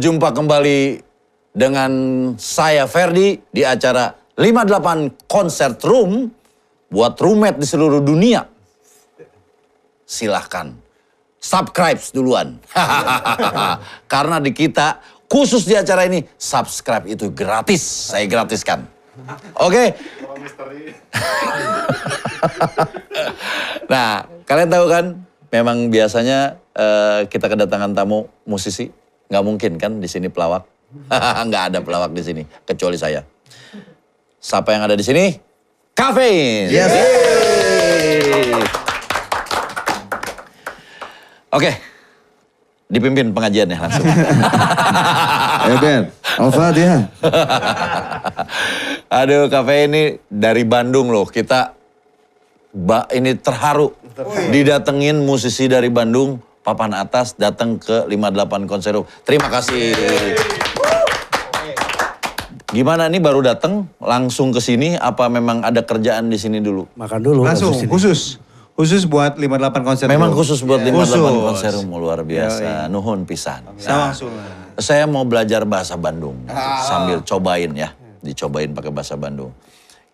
berjumpa kembali dengan saya Ferdi di acara 58 Concert Room buat roommate di seluruh dunia. Silahkan subscribe duluan. Karena di kita khusus di acara ini subscribe itu gratis, saya gratiskan. Oke? nah, kalian tahu kan memang biasanya eh, kita kedatangan tamu musisi, nggak mungkin kan di sini pelawak. nggak ada pelawak di sini kecuali saya. Siapa yang ada di sini? Kafein. Yes. Oke. Dipimpin pengajiannya langsung. Eh Ben, Al-Fatihah. Aduh, kafe ini dari Bandung loh. Kita ba, ini terharu didatengin musisi dari Bandung, papan atas datang ke 58 konser. Terima kasih. Gimana nih baru datang langsung ke sini apa memang ada kerjaan di sini dulu? Makan dulu. Langsung khusus. Khusus buat 58 konser. Memang dulu. khusus buat 58 Iya. Khusus. konser luar biasa. Nuhun pisan. Sama langsung. Saya mau belajar bahasa Bandung sambil cobain ya, dicobain pakai bahasa Bandung.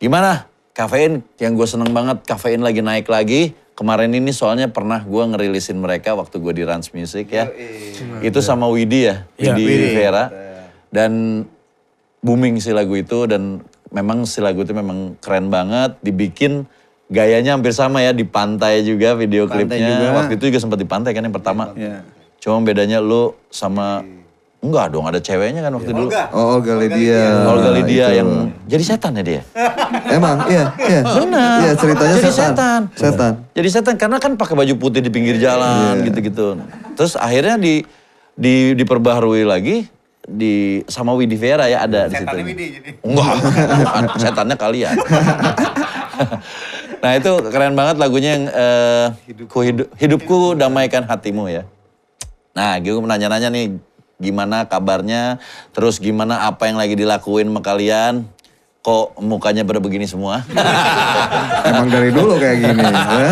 Gimana? Kafein yang gue seneng banget, kafein lagi naik lagi. Kemarin ini soalnya pernah gue ngerilisin mereka waktu gue di Rans Music ya. Itu sama Widi ya, Iya, Widi. Vera. Dan booming si lagu itu dan memang si lagu itu memang keren banget. Dibikin gayanya hampir sama ya di pantai juga video Pantai klipnya. juga. Waktu itu juga sempat di pantai kan yang pertama. Iya. Cuma bedanya lu sama enggak dong ada ceweknya kan waktu dulu. Oh, Olga Lydia. Olga Lydia Itu. yang jadi setan ya dia. Emang, iya, iya. Benar. Iya, ceritanya Jadi setan. setan. Setan. Jadi setan karena kan pakai baju putih di pinggir jalan gitu-gitu. Terus akhirnya di di diperbaharui lagi di sama Widi Vera ya ada di situ. Setannya Widi jadi. Enggak, setannya kalian. nah itu keren banget lagunya yang eh, ku hidup, hidupku damaikan hatimu ya. Nah gue mau nanya-nanya nih gimana kabarnya, terus gimana apa yang lagi dilakuin sama kalian, kok mukanya pada begini semua? Emang dari dulu kayak gini. ya.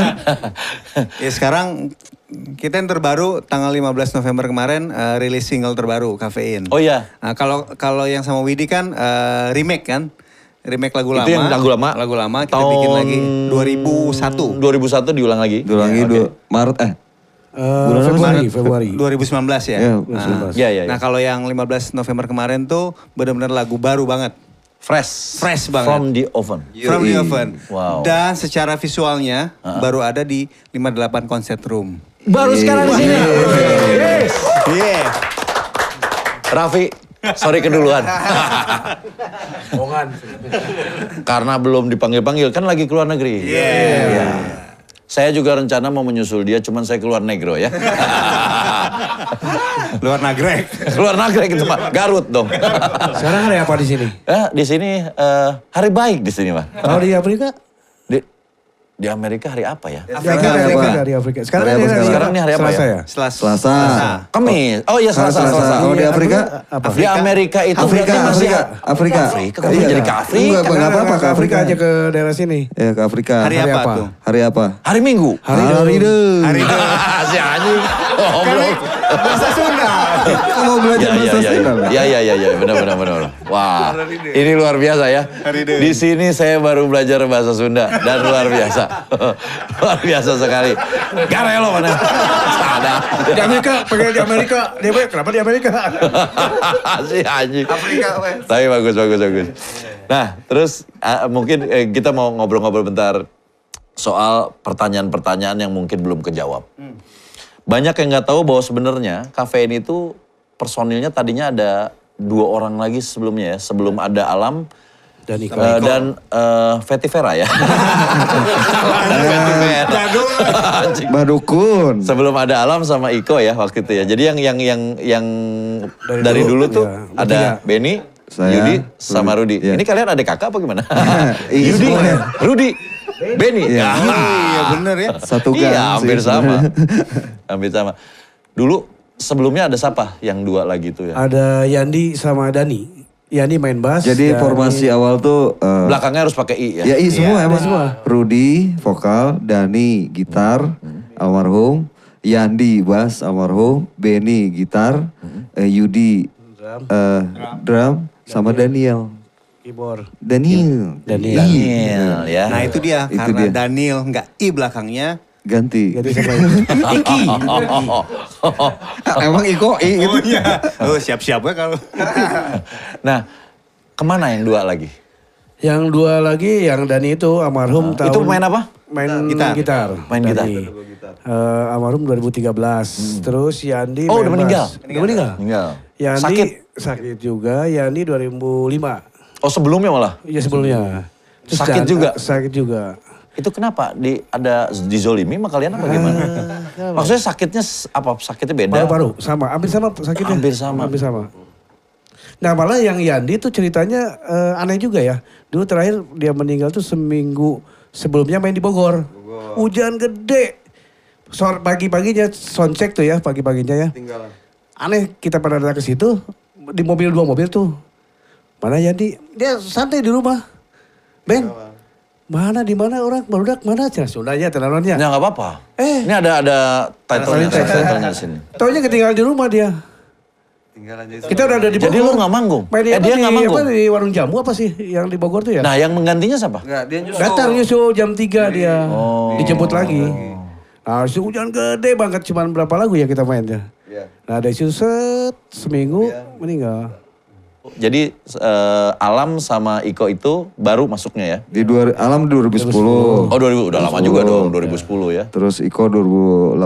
Ya sekarang kita yang terbaru tanggal 15 November kemarin eh, rilis single terbaru Kafein. oh iya, Nah, kalau kalau yang sama Widi kan eh, remake kan? Remake lagu lama. itu yang lagu lama. Lagu lama kita bikin lagi 2001. 2001 diulang lagi. Diulangi dua Maret eh. Eh, Bulan Februari? Februari. 2019 ya. Iya, Nah, 2019. Iya, iya, iya. Nah, kalau yang 15 November kemarin tuh benar-benar lagu baru banget. Fresh. Fresh banget. From the oven. From the oven. Wow. Dan secara visualnya baru ada di 58 Concert Room. Baru sekarang di sini. Iya. Raffi, sorry keduluan. Karena belum dipanggil-panggil, kan lagi keluar negeri. Iya. Saya juga rencana mau menyusul dia, cuman saya keluar negro ya. Luar nagrek. keluar nagrek itu Pak, Garut dong. Sekarang hari apa di sini? ya, di sini eh, hari baik di sini Pak. Kalau di Afrika? Di, Amerika hari apa ya? Afrika, hari Afrika, apa? di Afrika. Sekarang, Hari apa ini sekarang? Sekarang ini hari apa Selasa ya? ya? Selasa. Selasa. Kamis. Oh iya Selasa, Selasa. Selasa. Oh, di Iya, Afrika? Apa? Di Amerika itu Afrika, berarti masih Afrika, Afrika. Afrika, kok jadi ke Afrika? Enggak, enggak apa-apa ke Afrika. aja ke daerah sini. Ya, ke Afrika. Hari, Hari apa, apa? tuh? Hari apa? Hari Minggu. Hari Hari. Hari itu. si anjing. Oh, belum. Mau belajar Ya, bahasa ya, ya, Sunda. ya, ya, ya, ya, ya, benar, benar, benar. Wah, ini luar biasa ya. Di sini saya baru belajar bahasa Sunda dan luar biasa, luar biasa sekali. Garelo mana? Ada. Di Amerika, pengen di Amerika. Di Amerika, kenapa di Amerika? si anjing. Afrika, weh. Tapi bagus, bagus, bagus. Nah, terus ah, mungkin eh, kita mau ngobrol-ngobrol bentar soal pertanyaan-pertanyaan yang mungkin belum kejawab. Banyak yang nggak tahu bahwa sebenarnya kafein itu personilnya tadinya ada dua orang lagi sebelumnya ya, sebelum ada Alam Dan Iko. eh, dan eh, Fetty Vera ya. Badukun. Sebelum ada Alam sama Iko ya waktu itu ya. Jadi yang yang yang yang dari, Dari dulu, dulu, tuh ya, ada bertiga. Benny, Saya, Yudi, sama Rudi, Rudi. ya. Ini kalian ada kakak apa gimana? Iya, Yudi, semuanya. Rudi, Benny. Iya. Iya bener ya. Satu gang Iya, hampir sih. sama. hampir sama. Dulu sebelumnya ada siapa yang dua lagi tuh ya? Ada Yandi sama Dani. Yandi main bass. Jadi Dani- formasi awal tuh eh, Belakangnya harus pakai I ya? Ya iya semua emang. semua. Rudi vokal, Dani gitar, almarhum, Yandi bass almarhum, Benny gitar, eh, Yudi Drum, eh, drum sama Daniel. keyboard. Daniel. Daniel. Daniel ya. Nah itu dia, Itu karena dia. Daniel nggak i belakangnya. Ganti. Jadi siapa itu? Iki. Emang Iko I gitu. Oh iya. Oh siap-siap ya kalau. nah, ke mana yang dua lagi? Yang dua lagi yang Dani itu almarhum tahun Itu main apa? Main Gitar. gitar. Main gitar. Eh, almarhum 2013. Terus Yandi Oh, udah meninggal? Udah meninggal. Meninggal. Yandi Sakit? sakit juga. Yandi 2005. Oh sebelumnya malah. Iya sebelumnya. Terus Sakit Dan- juga? Sakit juga. Itu kenapa? Di ada dizolimi sama kalian apa gimana? Maksudnya sakitnya apa? Sakitnya beda? Paru-paru sama, hampir sama sakitnya. Hampir sama. Hampir sama. Nah malah yang Yandi tuh ceritanya eh, aneh juga ya. Dulu terakhir dia meninggal tuh seminggu sebelumnya main di Bogor. Hujan gede. Sore pagi-paginya soundcheck tuh ya pagi-paginya ya. Aneh kita pada datang ke situ di mobil dua mobil tuh. Mana Yandi? Dia santai di rumah. Ben, mana di mana orang barudak mana? Cina Sundanya, tenanonnya. Ya nggak apa-apa. Eh. Ini ada ada title-nya, Title. title-nya di sini. Taunya ketinggalan di rumah dia. Kita udah ada di Bogor. Jadi lu nggak manggung? Main Eh, dia di, nggak manggung? apa, di warung jamu apa sih yang di Bogor tuh ya? Nah, yang menggantinya siapa? Enggak, dia Datang nyusul jam 3 dia. Oh. Dijemput lagi. Nah, itu hujan gede banget cuman berapa lagu ya kita mainnya. Iya. Nah, dari situ set seminggu meninggal. Jadi eh, Alam sama Iko itu baru masuknya ya? Di dua, Alam 2010. Oh 2000, udah lama juga dong 2010 ya. Terus Iko 2018.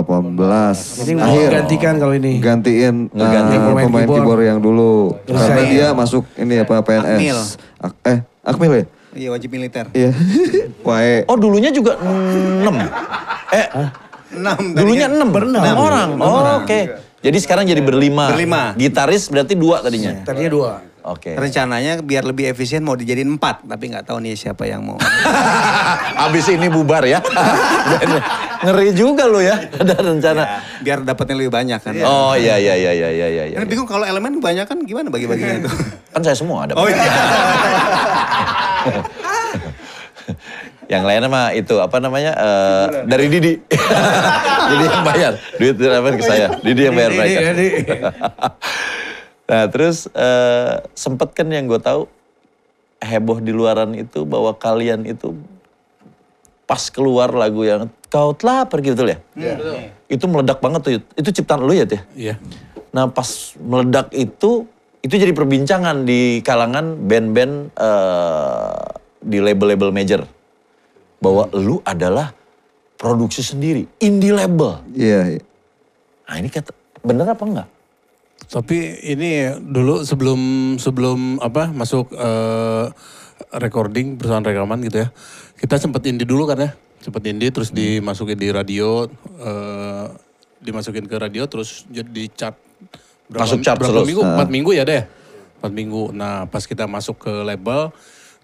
Ini mau gantikan kalau ini. Gantiin Ngeganti eh, pemain pemain, keyboard. keyboard. yang dulu. Terus Karena saya- dia masuk ini apa PNS. Akmil. Ak- eh, Akmil ya? Iya wajib militer. Iya. Wae. Oh dulunya juga 6. Eh, Enam. dulunya 6 Berenam. orang. Oh, oke. Jadi sekarang jadi berlima. Berlima. Gitaris berarti dua tadinya. Tadinya dua. Oke. Rencananya biar lebih efisien mau dijadiin empat, tapi nggak tahu nih siapa yang mau. Abis ini bubar ya. Ngeri juga lo ya. Ada rencana. biar dapatnya lebih banyak kan. Oh iya iya iya iya iya iya. Karena bingung kalau elemen banyak kan gimana bagi-baginya itu. Kan saya semua ada. Oh iya. Yang lainnya mah itu apa namanya eh, dari Didi. Jadi yang bayar. Duit apa ke saya. Didi yang bayar Didi, mereka. Didi. nah terus eh, sempet kan yang gue tahu heboh di luaran itu bahwa kalian itu pas keluar lagu yang kau telah pergi betul ya? Itu meledak banget tuh. Itu ciptaan lu ya ya? Iya. Nah pas meledak itu, itu jadi perbincangan di kalangan band-band eh, di label-label major. Bahwa lu adalah produksi sendiri, indie label. Iya. iya. Nah ini kata, bener apa enggak? Tapi ini dulu sebelum sebelum apa masuk eh, recording perusahaan rekaman gitu ya. Kita sempat indie dulu kan ya. Sempat indie terus dimasukin di radio eh, dimasukin ke radio terus jadi di chart Masuk chart berapa terus. minggu? Empat minggu ya deh. Empat minggu. Nah pas kita masuk ke label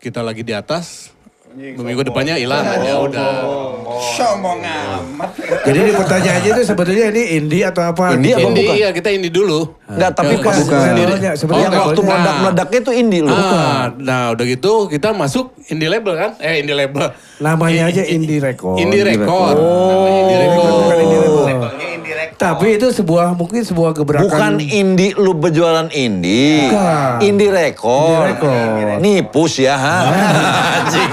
kita lagi di atas. Minggu depannya hilang ya udah. Jadi ini pertanyaannya itu sebetulnya ini indie atau apa? Indie apa Indie bukan? iya kita indie dulu. Enggak, tapi pas bukan. Sebetulnya- yang waktu meledak-meledaknya itu indie lu. Ah, nah udah gitu kita masuk indie label kan? Eh indie label. Namanya aja indie record. Indie record. Oh, Indie record. Tapi itu sebuah mungkin sebuah gebrakan. Bukan indie lu berjualan indie. Bukan. Indie record. Indie record. Nipus ya. ha? Anjing.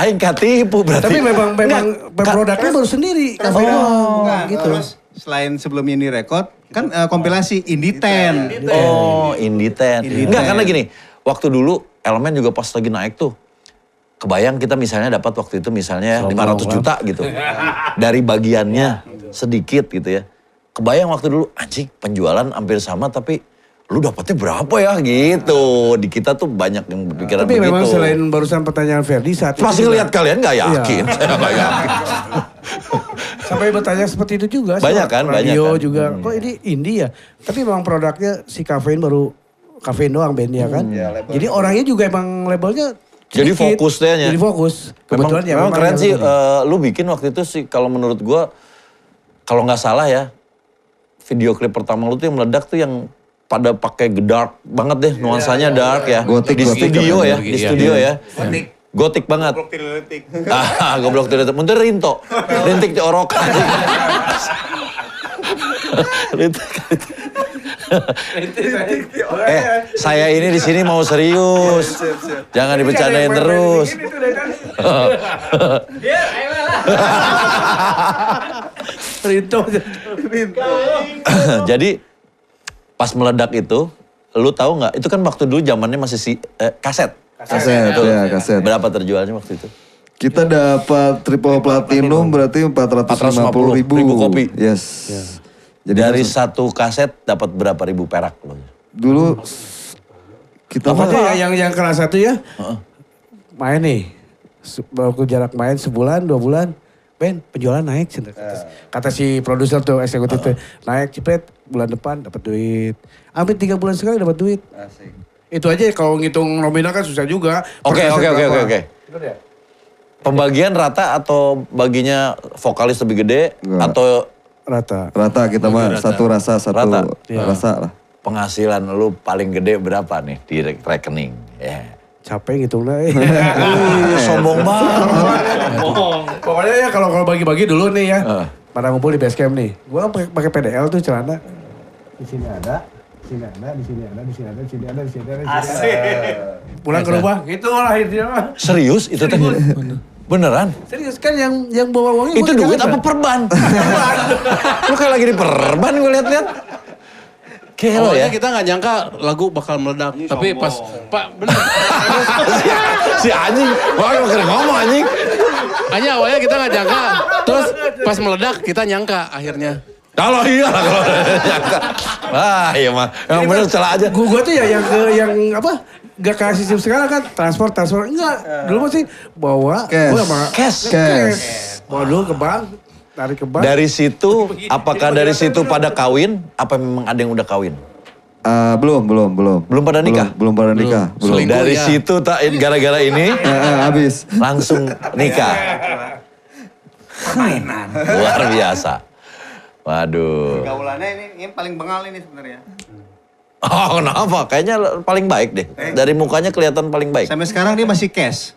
Aing katipu berarti. Tapi memang memang Nggak, produknya baru sendiri. Doang, Bukan, gitu. Terus selain sebelum ini record kan eh, kompilasi Indie Ten. Oh, Indie Ten. Enggak, karena gini, waktu dulu elemen juga pas lagi naik tuh. Kebayang kita misalnya dapat waktu itu misalnya 500 juta gitu. Dari bagiannya sedikit gitu ya. Kebayang waktu dulu, anjing penjualan hampir sama tapi lu dapatnya berapa ya gitu. Di kita tuh banyak yang berpikiran Tapi begitu. memang selain barusan pertanyaan Ferdi saat itu Pasti juga- ngeliat kalian nggak Iya. yakin. Saya nggak yakin. Sampai bertanya seperti itu juga. Banyak kan, banyak kan. juga. Kok ini indie ya? Tapi memang produknya si kafein baru kafein doang bandnya kan. Jadi orangnya juga emang labelnya Jadi sedikit. fokus deh nya. Jadi fokus. Memang, Kebetulan ya memang keren yang sih. eh, lu bikin waktu itu sih kalau menurut gua kalau nggak salah ya video klip pertama lu tuh yang meledak tuh yang pada pakai dark banget deh nuansanya dark ya. Gotik, di gotik studio ya gotik, di iya. studio ya. Gotik banget. Ah goblok tidak mundur rinto. Rintik di orok. Rintik. Eh, saya ini di sini mau serius. Jangan dibicarain terus. Rinto. Jadi pas meledak itu, lu tahu nggak? Itu kan waktu dulu zamannya masih si eh, kaset. Kaset, Betul. ya, kaset. Berapa terjualnya waktu itu? Kita dapat triple platinum berarti 450 ribu. ribu kopi. Yes. Jadi Dari satu kaset dapat berapa ribu perak lo? dulu kita Apa aja yang yang kelas satu ya? Main nih. Waktu jarak main sebulan, dua bulan. Ben, penjualan naik. cina. Kata, kata si produser tuh, eksekutif tuh. Naik, cepet. Bulan depan dapat duit. Hampir tiga bulan sekali dapat duit. Itu aja kalau ngitung nominal kan susah juga. Oke, oke, oke, oke, oke. Pembagian rata atau baginya vokalis lebih gede Enggak. atau Rata. rata kita mah satu rasa satu Rata. rasa lah. penghasilan lu paling gede berapa nih di re- rekening? Ya. Capek ngitungnya. eh. Ih, sombong banget. Pokoknya ya kalau kalau bagi-bagi dulu nih ya. Heeh. Pada ngumpul di base camp nih. Gua pakai pakai PDL tuh celana. Di sini ada, di sini ada, di sini ada, di sini ada, di sini ada, di sini ada. di sini ada. Pulang ke rumah, gitu lah akhirnya mah. Serius itu teh? Beneran? Serius kan yang yang bawa uangnya Itu duit apa perban? Lu kayak lagi di perban gue liat-liat. Kayak lo ya. kita nggak nyangka lagu bakal meledak. Tapi pas, Pak bener. si anjing, wah makin ngomong anjing. Hanya awalnya kita nggak nyangka. Terus pas meledak kita nyangka akhirnya. Kalau iya lah kalau nyangka. Ah iya mah, yang bener celah aja. Gua, gua tuh ya yang ke yang apa? Gak kasih sistem sekarang kan transport transport enggak dulu masih bawa Cash. gua sama Cash. Cash. bawa dulu ke bank tarik ke bank Dari situ, apakah dari situ pada kawin? Apa memang ada yang udah kawin? Ah, belum, belum, belum. Belum pada nikah? Belum, belum pada nikah. Belum. Selingkuh, Dari ya. situ tak gara-gara ini Eh, eh, habis. langsung nikah. Luar biasa. Waduh. Gaulannya ini, ini paling bengal ini sebenarnya. Oh kenapa? Kayaknya paling baik deh. Dari mukanya kelihatan paling baik. Sampai sekarang dia masih cash.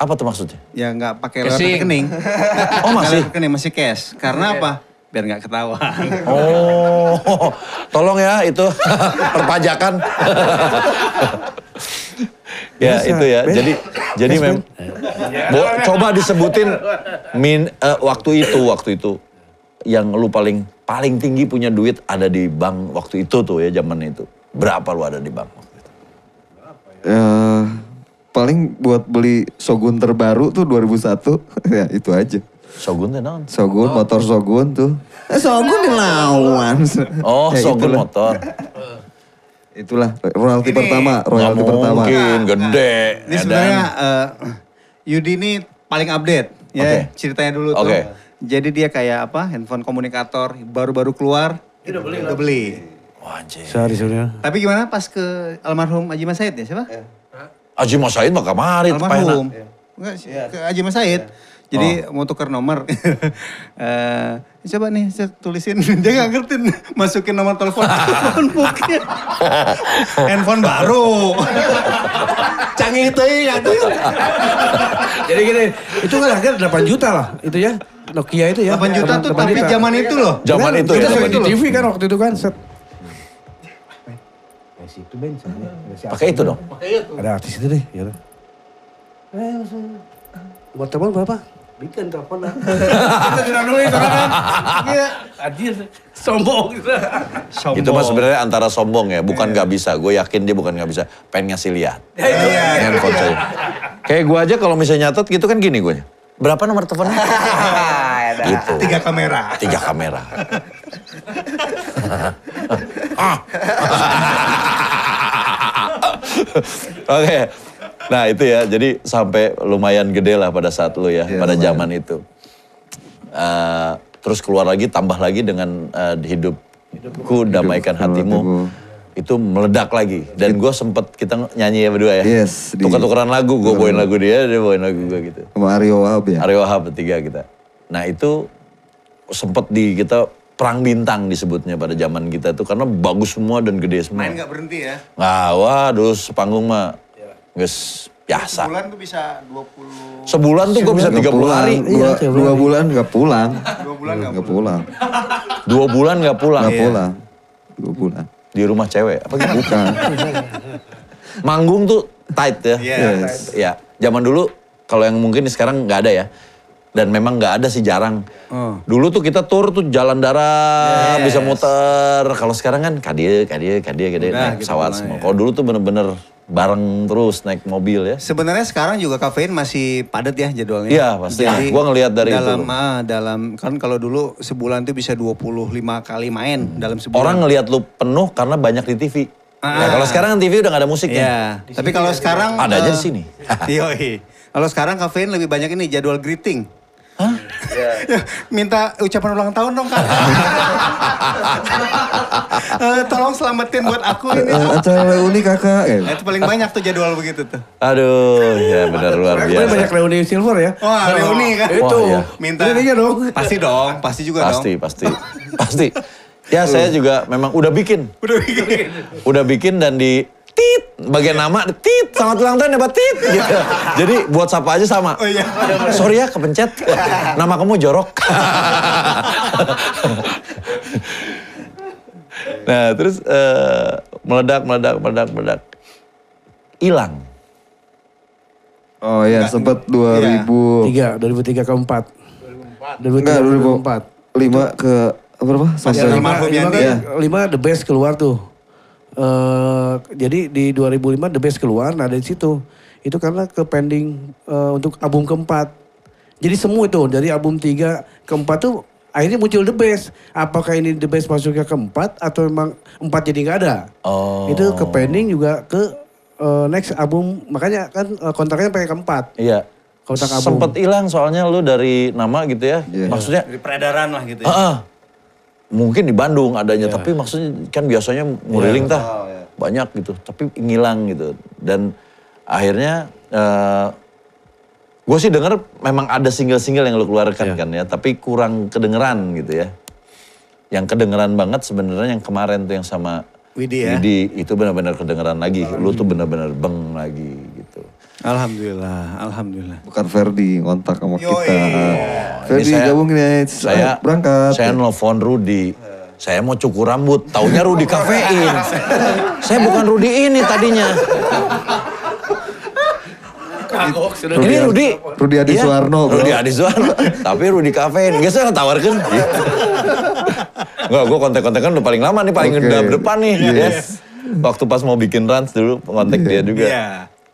Apa tuh maksudnya? Ya nggak pakai lewat rekening. Oh, masih? Lewat rekening masih cash. Karena apa? Biar nggak ketahuan. Oh, tolong ya itu perpajakan. ya Biasa, itu ya. Ben. Jadi jadi mem Bo- coba disebutin min eh, waktu itu waktu itu yang lu paling paling tinggi punya duit ada di bank waktu itu tuh ya zaman itu. Berapa lu ada di bank? waktu itu? Eh, paling buat beli Shogun terbaru tuh 2001. ya itu aja. Shogun teh naon? Shogun, motor Shogun tuh. Eh, Shogun dilawan. Oh, Ya, Shogun itulah. motor. Itulah royalti Ini pertama, royalti pertama. mungkin gede. Ini ya sebenarnya eh, Yudi ini paling update ya Oke. ceritanya dulu tuh. Oke. Jadi dia kayak apa? Handphone komunikator baru-baru keluar. Udah beli. Udah beli. Wah, anjing. sehari sebenarnya Tapi gimana pas ke almarhum Haji Mas Said ya siapa? Haji Mas Said mah kemarin almarhum. Enggak sih, ke Haji Mas Said. Jadi Oh. mau tukar nomor. Eh, coba nih saya tulisin. Dia nggak ngerti masukin nomor telepon. Handphone baru. Canggih itu ya. jadi gini itu kan harga 8 juta lah itu ya Nokia itu ya 8 juta tuh 8 tapi zaman itu loh. Zaman itu kita ya, zaman di itu. TV kan waktu itu kan set situ Ben. Ada si Pakai itu dong. Ada artis itu deh, ya. Eh. Buat teman berapa? Bikin telepon lah. Kita tidak nulis kan. Iya. Anjir, sombong gitu. Itu mah sebenarnya antara sombong ya, bukan nggak bisa. Gue yakin dia bukan nggak bisa. Pengen ngasih lihat. Iya. Handphone saya. Kayak gue aja kalau misalnya nyatet gitu kan gini gue. Berapa nomor teleponnya? gitu. Tiga kamera. Tiga kamera. Ah. Oke. Nah itu ya, jadi sampai lumayan gede lah pada saat lu ya, Iya, pada lumayan. zaman itu. Eh, terus keluar lagi, tambah lagi dengan eh, hidupku damaikan Hidup, hatimu. hatimu. Itu meledak lagi. Dan gue sempet, kita nyanyi ya berdua ya. Yes, Tukar-tukaran lagu, gue bawain lagu dia, dia bawain lagu gue gitu. Sama Aryo Wahab ya. Aryo Wahab bertiga kita. Nah itu sempet di kita perang bintang disebutnya pada zaman kita tuh karena bagus semua dan gede semua. Main nggak berhenti ya. Nah, waduh sepanggung mah guys biasa. Bulan tuh bisa 20 Sebulan tuh gue bisa Nggak 30 pulang. hari. Dua, Iya, dua bulan nggak pulang. Dua bulan nggak Nggak pulang. Dua bulan nggak pulang. Nggak pulang. Dua bulan. di rumah cewek. Apa gitu? Bukan. Manggung tuh tight ya. Yes. Ya, zaman dulu kalau yang mungkin sekarang nggak ada ya. Dan memang nggak ada sih jarang. Oh. Dulu tuh kita tour tuh jalan darat, bisa muter. Kalau sekarang kan kadia, kadia, kadia, kadia, Udah, naik gitu pesawat semua. ya. Kalau dulu tuh bener-bener bareng terus naik mobil ya. Sebenarnya sekarang juga kafein masih padat ya jadwalnya. Iya, pasti. Gua ngelihat dari itu. dalam, ah, dalam kan kalau dulu sebulan tuh bisa 25 kali main dalam sebulan. Orang ngelihat lu penuh karena banyak di TV. Ya, kalau sekarang kan TV udah gak ada musiknya. Iya. Tapi kalau sekarang Ada aja eh, di sini. Yoi. Kalau sekarang kafein lebih banyak ini jadwal greeting. Hah? Minta ucapan ulang tahun dong kak. Eh, tolong selamatin buat aku ini. Eh, acara reuni kakak. Eh, Nah, itu paling banyak tuh jadwal begitu tuh. Aduh, ya benar luar biasa. banyak reuni silver ya. Wah, reuni kan. Itu. Iya. Minta. Reuninya dong. Pasti dong, pasti juga Pasti, dong. pasti, pasti. Ya saya juga memang udah bikin, Udah bikin. udah bikin dan di tit bagian nama tit selamat ulang tahun ya Pak tit gitu. Jadi buat siapa aja sama. Oh iya. Sorry ya kepencet. Nama kamu jorok. nah terus eh, meledak meledak meledak meledak hilang. Oh ya sempat 2000 Tiga, 2003 ke 4. 2003 enggak ke 4. 2005 ke apa berapa? Ya, Sampai lima, Almarhum lima, Yandi. kan, lima the best keluar tuh. Eh jadi di 2005 the best keluar, nah dari situ itu karena ke pending eh, untuk album keempat. Jadi semua itu dari album tiga keempat tuh akhirnya muncul the best. Apakah ini the best masuknya keempat atau memang empat jadi nggak ada? Oh. Itu ke pending juga ke eh, next album makanya kan kontraknya pakai keempat. Iya. Kotak album. Sempet hilang soalnya lu dari nama gitu ya. Iya. Maksudnya Dari peredaran lah gitu ya. Ah, ah. Mungkin di Bandung adanya, tapi maksudnya kan biasanya nguriling tah banyak gitu, tapi ngilang gitu. Dan akhirnya gue sih denger memang ada single-single yang lu keluarkan kan ya, tapi kurang kedengeran gitu ya. Yang kedengeran banget sebenarnya yang kemarin tuh yang sama Widi ya? Widi itu benar-benar kedengeran lagi. Lu tuh benar-benar beng lagi. Alhamdulillah, alhamdulillah. bukan Ferdi ngontak sama Yoi. kita. Ferdi Ini saya- gabung nih, Saya berangkat. Saya nelfon Rudi. Saya mau cukur rambut, taunya Rudi kafein. saya bukan Rudi ini tadinya. ini Rudi. Rudi Adi Iya, Suwarno. Rudi Adi Suwarno. Tapi Rudi kafein. Gak saya tawarkan. Enggak, gue kontak-kontakan udah paling lama nih, paling udah depan nih. Yes. Ya. Waktu pas mau bikin runs dulu, kontak dia juga. Iya.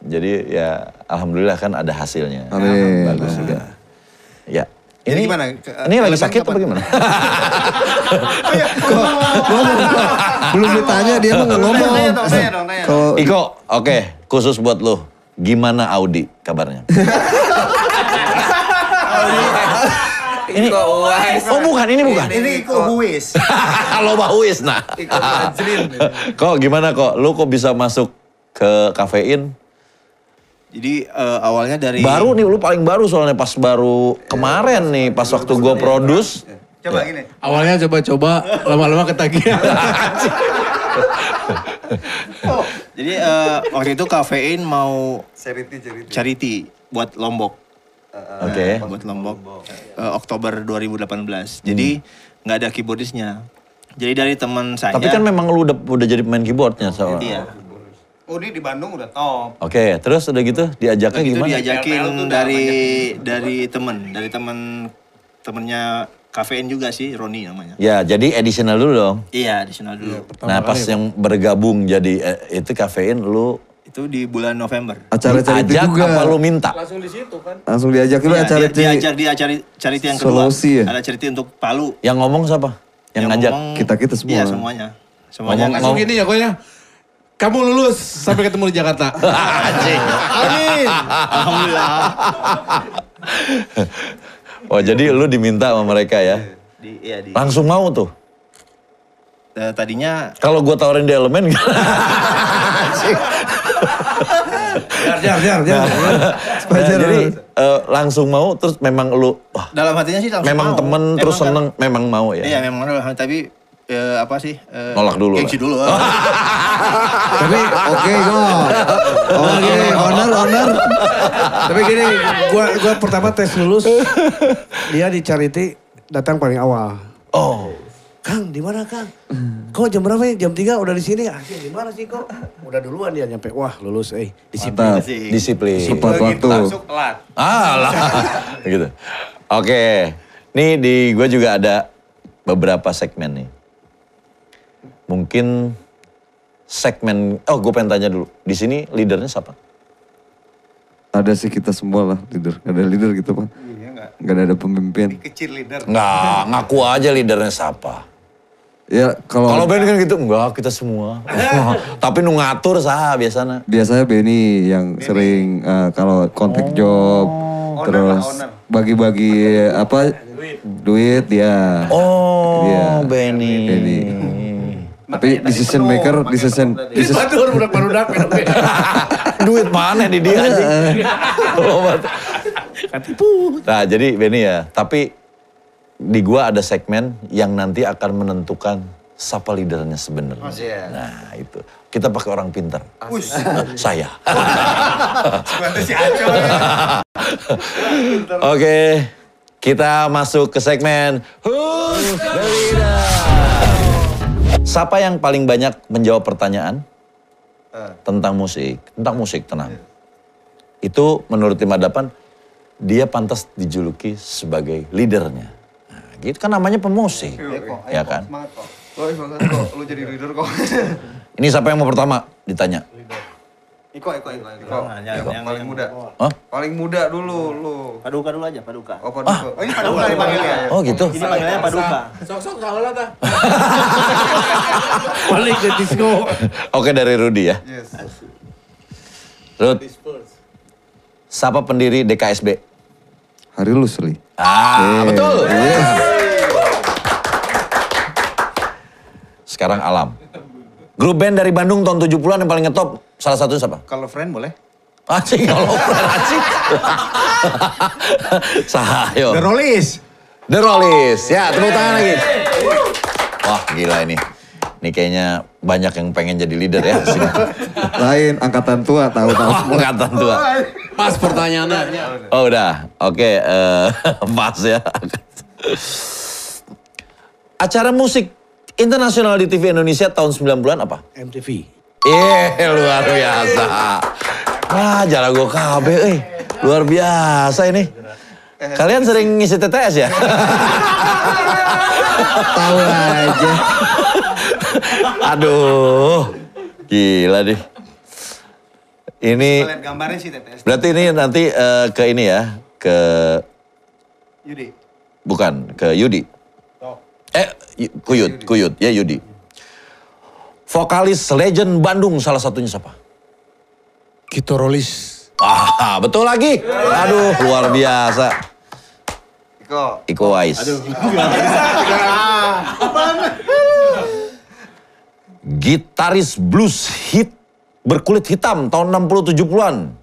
Jadi ya alhamdulillah kan ada hasilnya. Amin. Bagus juga. Ya. Jadi Ini gimana? Ke- Ini lagi sakit apa gimana? Belum ditanya dia mah nggak ngomong. Tanya dong, tanya dong, tanya. Kalau Iko, oke, khusus buat lo. Gimana Audi kabarnya? ini Oh bukan, ini bukan. Ini kok Huis. Halo Mbak Uis, nah. kok gimana kok? Lu kok bisa masuk ke kafein? Jadi eh, awalnya dari Baru nih, lu paling baru soalnya pas baru kemarin nih, pas waktu gue produce. Coba gini. Awalnya coba-coba, lama-lama ketagihan. jadi eh, waktu itu kafein mau Charity, charity. charity buat Lombok. Oke. Buat Lombok. Eh, Oktober 2018. Jadi nggak ada keyboardisnya. Jadi dari teman saya. Tapi kan memang lu udah, udah jadi pemain keyboardnya sama. Iya. Oh ini di Bandung udah top. Oke, terus udah gitu diajaknya Itu gimana? diajakin dari dari temen, dari temen temennya kafein juga sih, Roni namanya. Ya, jadi additional dulu dong. Iya, additional dulu. Nah, pas yang bergabung jadi eh, itu kafein lu Itu di bulan November. acara charity ajak juga. apa lu minta? Langsung diajak dulu Iya, acara dia, charity. diajak di acara charity yang kedua. Solusi ya? Ada charity untuk Palu. Yang ngomong siapa? Yang, ngajak? ngomong- Kita-kita semua. Iya, semuanya. Semuanya. Ngomong- Langsung gini ya pokoknya. Kamu lulus sampai ketemu di Jakarta. Anjing. Amin. Alhamdulillah. Oh, jadi lu diminta sama mereka ya? Di, iya, di, Langsung mau tuh. eh, tadinya Kalau gua tawarin di elemen Jar, jar, jar, jar. Nah, jadi eh, langsung mau terus memang lu wah, dalam hatinya sih langsung memang mau. temen Emang terus kan- seneng memang mau ya. Iya, memang tapi eh, apa sih? eh, Nolak dulu Gengsi lah. dulu. Tapi oke go. Oke, honor, honor. Tapi gini, gua gua pertama tes lulus, dia di charity datang paling awal. Oh. Kang, di mana Kang? Kok jam berapa ya? Jam 3 udah di sini. Ah, di mana sih kok? Udah duluan dia nyampe. Wah, lulus eh. Disiplin. Mantap. Disiplin. Tepat waktu. Masuk telat. Ah lah. gitu. Oke. Nih di gue juga ada beberapa segmen nih. Mungkin segmen, oh gue pengen tanya dulu. Di sini leadernya siapa? Ada sih kita semua lah leader. Gak ada leader gitu pak. Iya enggak. Gak ada pemimpin. Kecil leader. Nggak, ngaku aja leadernya siapa. Ya kalau Kalau Ben kan gitu, enggak kita semua. Tapi nu ngatur sah biasanya. biasanya Benny yang sering eh, kalau kontak job terus owner. bagi-bagi apa duit dia. Oh, Iya. Benny. Benny. Tapi decision maker, decision, decision budak baru teh. Duit mana di dia anjing. Oh, mat- Katipu. Nah jadi Benny ya, tapi di gua ada segmen yang nanti akan menentukan siapa leadernya sebenarnya. Nah itu, kita pakai orang pintar. Saya. si Aco. Oke, kita masuk ke segmen Who's the Leader? Siapa yang paling banyak menjawab pertanyaan tentang musik? Tentang musik, tenang. Itu menurut tim Adapan, dia pantas dijuluki sebagai leadernya. Nah, gitu kan namanya pemusik. Ya kan? Semangat kok. Oh, semangat kok, lu jadi leader kok. Ini siapa yang mau pertama ditanya? Iko, Iko, Iko. Iko. Jangan, jangan, jangan. Paling muda. Hah? Paling muda dulu lu. Paduka dulu aja, Paduka. Oh, Paduka. Oh, ini Paduka dipanggilnya. Oh gitu? Ini panggilannya Paduka. Sok-sok salah ta. Balik ke disco. Oke dari Rudi ya. Yes. Rud, siapa pendiri DKSB? Hari lu Sli. Ah, Eh, betul. Yes. Sekarang Alam. Grup band dari Bandung tahun 70-an yang paling ngetop, salah satunya siapa? Kalau friend boleh? Anjing, kalau friend anjing. Sahayo. The Rollies. The Rollies. Ya, tepuk tangan lagi. Wah, gila ini. Ini kayaknya banyak yang pengen jadi leader ya di sini. Lain angkatan tua tahu-tahu Oh, semua. angkatan tua. Pas pertanyaannya. Oh, udah. Oke, eh pas ya. Acara musik internasional di TV Indonesia tahun 90-an apa? MTV. Eh, luar biasa. Wah, jalago KB, eh. Luar biasa ini. Kalian sering ngisi TTS ya? Tahu aja. Aduh, gila deh. Ini, Lihat gambarnya sih TTS. berarti ini nanti eh, ke ini ya, ke, Yudi. bukan, ke Yudi. Kuyut, Kuyut, ya Yudi. Vokalis legend Bandung salah satunya siapa? Kito Rolis. Ah, betul lagi. Aduh, luar biasa. Iko. Iko Wais. Gitaris blues hit berkulit hitam tahun 60-70-an.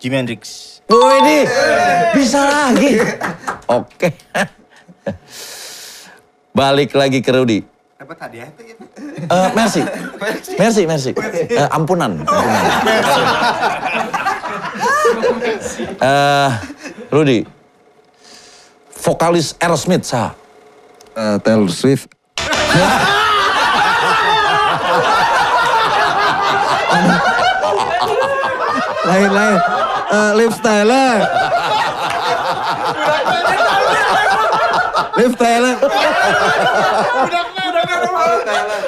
Jimi Hendrix. Oh ini bisa lagi. Oke. Balik lagi ke Rudy. Dapat hadiah itu ya. Eh, merci. Merci, merci. Eh, ampunan. ampunan. Eh, Rudy. Vokalis Aerosmith, sah. Eh, Taylor Swift. lain lain. Eh, Liv Tyler. Liv Tyler.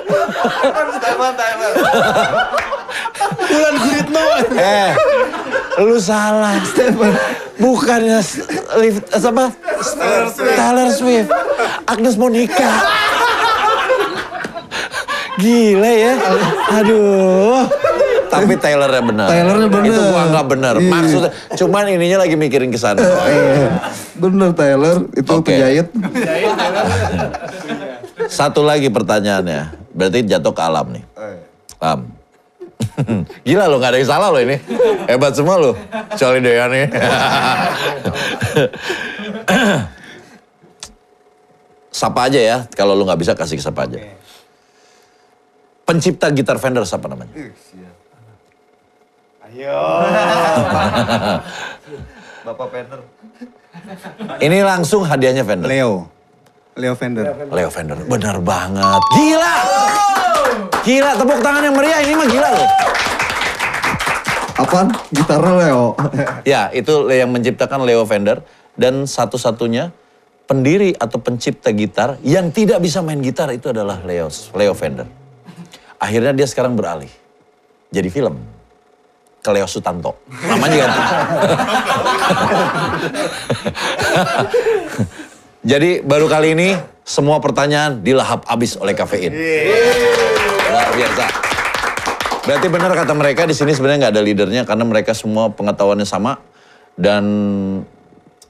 Bulan Guritno. Eh, lu salah. Bukannya S- Liv- apa? Taylor Swift. Agnes Monica. Gila ya. Aduh. Tapi Taylornya benar. Taylornya benar. Itu gua nggak benar. Iya. Maksudnya, cuman ininya lagi mikirin ke sana. Eh, Bener Taylor itu Oke. penjahit. Satu lagi pertanyaannya. Berarti jatuh ke alam nih. Alam. Gila lo, gak ada yang salah lo ini. Hebat semua lo. Kecuali Dean nih. Sapa aja ya, kalau lo nggak bisa kasih ke siapa aja. Pencipta gitar Fender siapa namanya? Bapak Peter. Ini langsung hadiahnya Fender. Leo. Leo Fender. Leo Fender. Bener banget. Gila. Gila, tepuk tangan yang meriah ini mah gila loh. Apaan? Gitarnya Leo. Ya, itu yang menciptakan Leo Fender dan satu-satunya pendiri atau pencipta gitar yang tidak bisa main gitar itu adalah Leo Leo Fender. Akhirnya dia sekarang beralih jadi film ke Leo Sutanto. Namanya ganti. jadi baru kali ini semua pertanyaan dilahap habis oleh kafein. Luar biasa. Berarti benar kata mereka di sini sebenarnya nggak ada leadernya karena mereka semua pengetahuannya sama dan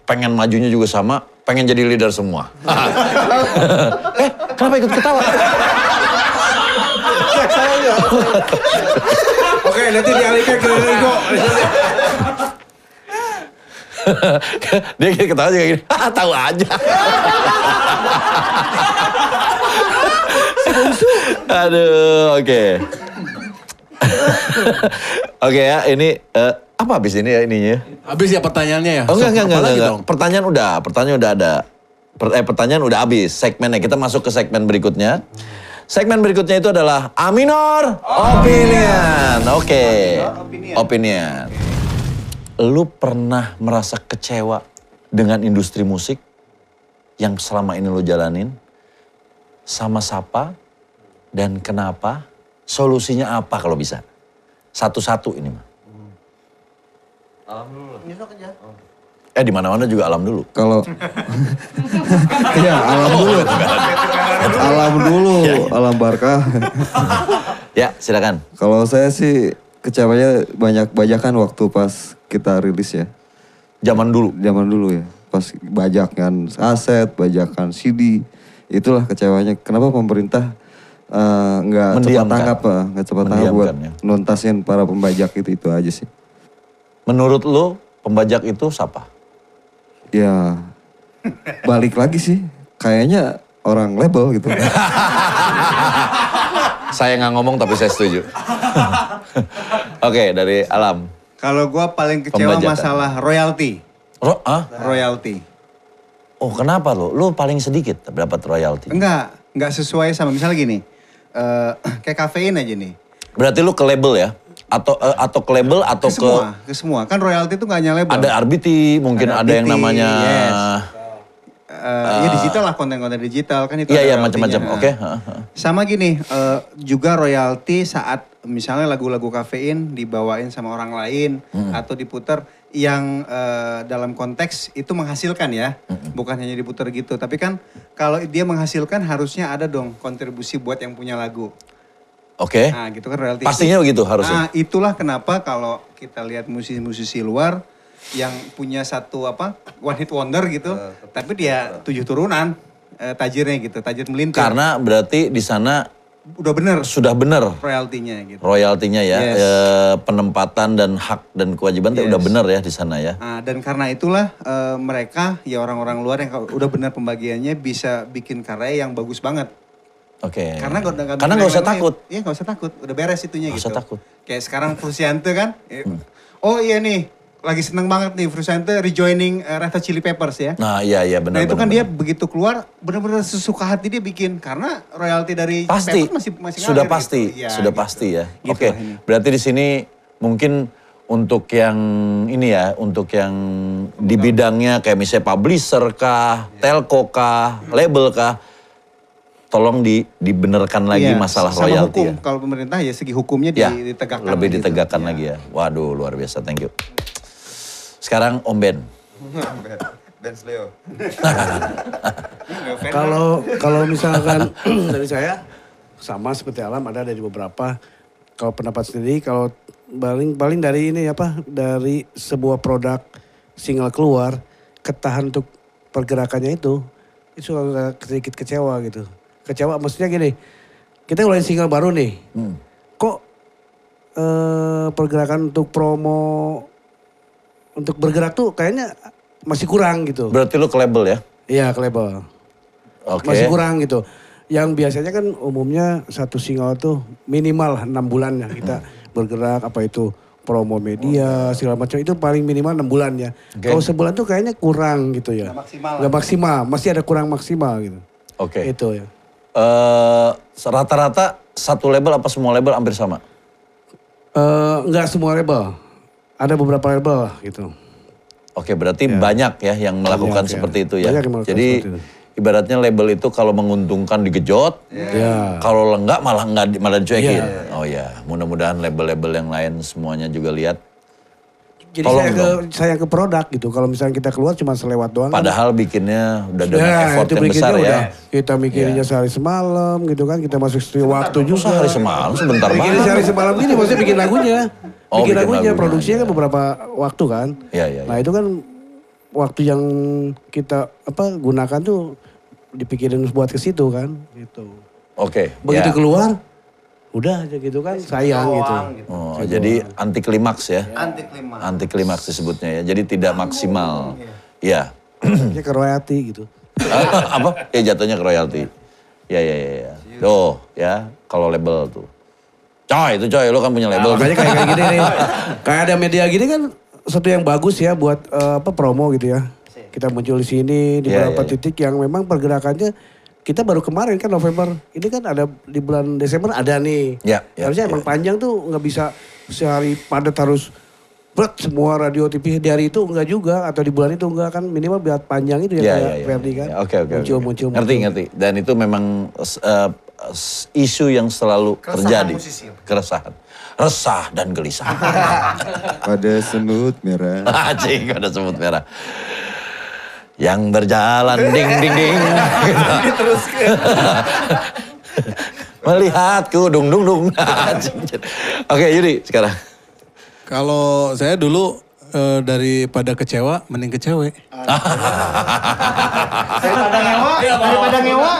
pengen majunya juga sama, pengen jadi leader semua. eh, kenapa ikut ketawa? Oke, nanti dialihkan ke Ego. Dia kayak ketawa juga gini, ah tahu aja. Aduh, oke. oke ya, ini eh, apa habis ini ya ininya? Habis ya pertanyaannya ya? Oh enggak, enggak, enggak, enggak. dong? Pertanyaan udah, pertanyaan udah ada. Per- eh, pertanyaan udah habis, segmennya. Kita masuk ke segmen berikutnya. Segmen berikutnya itu adalah Aminor Opinion. Oke. Opinion. Lu pernah merasa kecewa dengan industri musik yang selama ini lu jalanin? Sama siapa? Dan kenapa? Solusinya apa kalau bisa? Satu-satu ini mah. Eh di mana-mana juga alam dulu. Kalau Iya, alam dulu. alam dulu, alam Barkah. Ya, silakan. Kalau saya sih kecewanya banyak bajakan waktu pas kita rilis ya. Zaman dulu. Zaman dulu ya. Pas bajakan aset, bajakan CD. Itulah kecewanya. Kenapa pemerintah eh, nggak cepat Mendiamkan. tanggap, Pak? nggak cepat tanggap buat Mendiamkan, ya. nuntasin para pembajak itu itu aja sih. Menurut lu pembajak itu siapa? Ya balik lagi sih. Kayaknya orang label gitu. Saya nggak ngomong tapi saya setuju. Oke, dari Alam. Kalau gua paling kecewa Pembajakan. masalah royalti. Ro ah? Royalti. Oh, kenapa lu? Lu paling sedikit dapat royalti. Enggak, enggak sesuai sama misalnya gini. eh kayak kafein aja nih. Berarti lu ke label ya? Atau eh, atau ke label atau Ke ke, semua, ke semua. Kan royalti itu enggak hanya label. ada RBT, mungkin ada, Ada yang namanya yes. Eh, ya digital lah konten-konten digital kan itu Iya iya macam-macam. Oke. Sama gini, eh, juga royalti saat misalnya lagu-lagu kafein dibawain sama orang lain atau diputar yang eh, dalam konteks itu menghasilkan ya, bukan hanya diputar gitu. Tapi kan kalau dia menghasilkan harusnya ada dong kontribusi buat yang punya lagu. Oke. Nah gitu kan royalti. Pastinya begitu harusnya. Nah itulah kenapa kalau kita lihat musisi-musisi luar yang punya satu apa one hit wonder gitu, tapi dia tujuh turunan eh, tajirnya gitu, tajir melintir. Karena berarti di sana udah bener sudah benar royaltinya gitu. royaltinya ya, Yes. eh, penempatan dan hak dan kewajiban Yes. udah benar ya di sana ya. Nah, dan karena itulah eh, mereka ya orang-orang luar yang udah benar pembagiannya bisa bikin karya yang bagus banget. Oke. Karena nggak nggak Karena nggak usah takut. Iya nggak usah takut, udah beres itunya Nggak gitu. usah takut. Hmm. Kayak sekarang Frusciante kan, eh, oh iya nih lagi seneng banget nih Frusciante rejoining eh, Red Hot Chili Peppers ya. Nah iya iya benar Nah itu kan dia benar. begitu keluar benar-benar sesuka hati dia bikin karena royalti dari pasti Peppers masih masih sudah ngalir pasti gitu. Ya, sudah gitu. pasti ya. Gitu Oke, ini. berarti di sini mungkin untuk yang ini ya, untuk yang di bidangnya kayak misalnya publisher kah, telco kah, label kah, tolong di dibenerkan lagi Iya, masalah sama royalti hukum. ya. Kalau pemerintah ya segi hukumnya Ya, ditegakkan. lebih gitu. ditegakkan Iya. lagi ya. Waduh, luar biasa. Thank you. Sekarang Om Ben. Dance Leo. Kalau kalau misalkan dari saya sama seperti alam ada dari beberapa. Kalau pendapat sendiri kalau paling paling dari ini apa dari sebuah produk single keluar ketahan untuk pergerakannya itu itu agak sedikit kecewa gitu. Kecewa maksudnya gini. Kita ngeluarin single baru nih. Kok eh, pergerakan untuk promo untuk bergerak tuh kayaknya masih kurang gitu. Berarti lu ke label ya? Iya, ke label. Oke. Masih kurang gitu. Yang biasanya kan umumnya satu single tuh minimal enam bulan ya kita bergerak apa itu promo media segala macam itu paling minimal enam bulan ya. Oke. Kalau sebulan tuh kayaknya kurang gitu ya. Nggak maksimal. Nggak maksimal, masih ada kurang maksimal gitu. Oke. Itu ya. Eh, rata-rata satu label apa semua label hampir sama? Eh, nggak semua label. Ada beberapa label gitu. Oke, berarti banyak ya yang melakukan Banyak, ya. seperti itu ya. Banyak yang Jadi itu. ibaratnya label itu kalau menguntungkan digejot, Ya. kalau enggak malah enggak malah dicuekin. Oh ya, mudah-mudahan label-label yang lain semuanya juga lihat. Jadi Tolong saya ke saya ke produk gitu. Kalau misalnya kita keluar cuma selewat doang. kan. Padahal bikinnya udah dengan Ya, effort itu yang besar ya. udah kita mikirinnya sehari semalam gitu kan. Kita masuk studio waktu juga. Sehari semalam sebentar banget. sehari semalam gini maksudnya bikin lagunya. Oh, bikin bikin lagunya, lagunya. produksinya kan beberapa waktu kan. Iya, iya, Nah itu kan waktu yang kita apa gunakan tuh dipikirin buat ke situ kan. Gitu. Oke. Begitu ya. keluar, udah aja gitu kan sayang gitu. Oh, jadi anti klimaks ya. Anti klimaks. Anti klimaks disebutnya ya. Jadi tidak maksimal. Iya. Ya ke royalti gitu. apa? Ya jatuhnya ke royalti. Ya ya ya ya. Tuh ya kalau label tuh. Coy itu coy lu kan punya label. Makanya kayak kayak gini nih. Kayak ada media gini kan satu yang bagus ya buat eh, apa promo gitu ya. Kita muncul di sini di Iya, beberapa iya, iya. titik yang memang pergerakannya kita baru kemarin kan November. Ini kan ada di bulan Desember ada nih. Ya, ya, Harusnya ya. emang panjang tuh nggak bisa sehari padat harus berat semua radio TV di hari itu enggak juga atau di bulan itu enggak kan minimal buat panjang itu ya, Iya, kayak iya, iya. Ferdi kan. Ya, Oke oke. Muncul oke. muncul. Ngerti muncul. ngerti. Dan itu memang eh, s- isu yang selalu terjadi. Keresahan. Resah dan gelisah. Pada semut merah. Anjing ada semut merah. Yang berjalan ding ding ding. Terus Melihatku dung dung dung. Anjing. Oke Yudi sekarang. Kalau saya dulu eh, daripada kecewa, mending ke cewek. Daripada ngewa, daripada ngewa.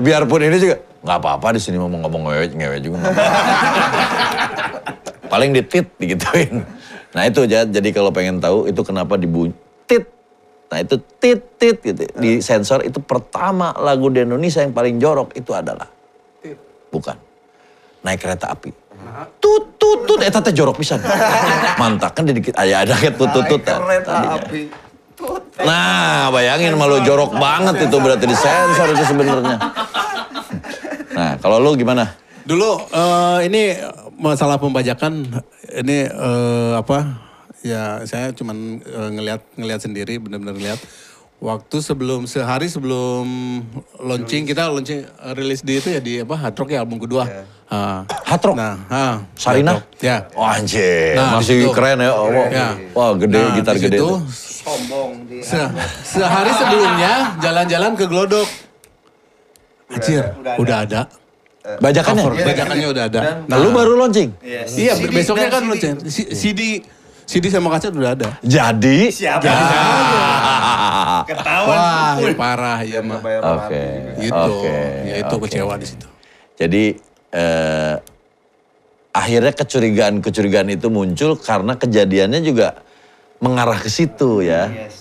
Biarpun ini juga nggak apa-apa di sini mau ngomong ngewe ngewe juga. Paling ditit digituin. Nah itu jadi, jadi kalau pengen tahu itu kenapa dibunyi tit. Nah itu tit tit gitu. Di sensor itu pertama lagu di Indonesia yang paling jorok itu adalah bukan naik kereta api. Tut tut tut eta teh jorok pisan. Mantap kan dikit aya ada tut tut tut. tadinya. Nah, bayangin malu jorok banget itu berarti di sensor itu sebenarnya. Nah, kalau lu gimana? Dulu eh, ini masalah pembajakan ini eh, apa? Ya saya cuman eh, ngelihat ngelihat sendiri benar-benar ngelihat waktu sebelum sehari sebelum launching kita launching eh, rilis di itu ya di apa Hard Rock ya album kedua. Ah. Hard Rock? Nah, ah, Sarina? Hard. Ya. Wah, anjir, Nah, masih situ. keren ya. Oh, Ya. Wah, gede Nah, gitar gede situ, tuh. Se- sehari sebelumnya jalan-jalan ke Glodok. Anjir, udah ada. Bajakannya. Cover, bajakannya udah ada. Nah, lu baru launching. Iya, besoknya kan launching. C- CD CD sama kaset udah ada. Jadi Siapa? Wah, ya parah ya mah. Oke. Gitu. Oke. ya itu oke. kecewa di situ. Jadi eh, akhirnya kecurigaan-kecurigaan itu muncul karena kejadiannya juga mengarah ke situ ya. Be-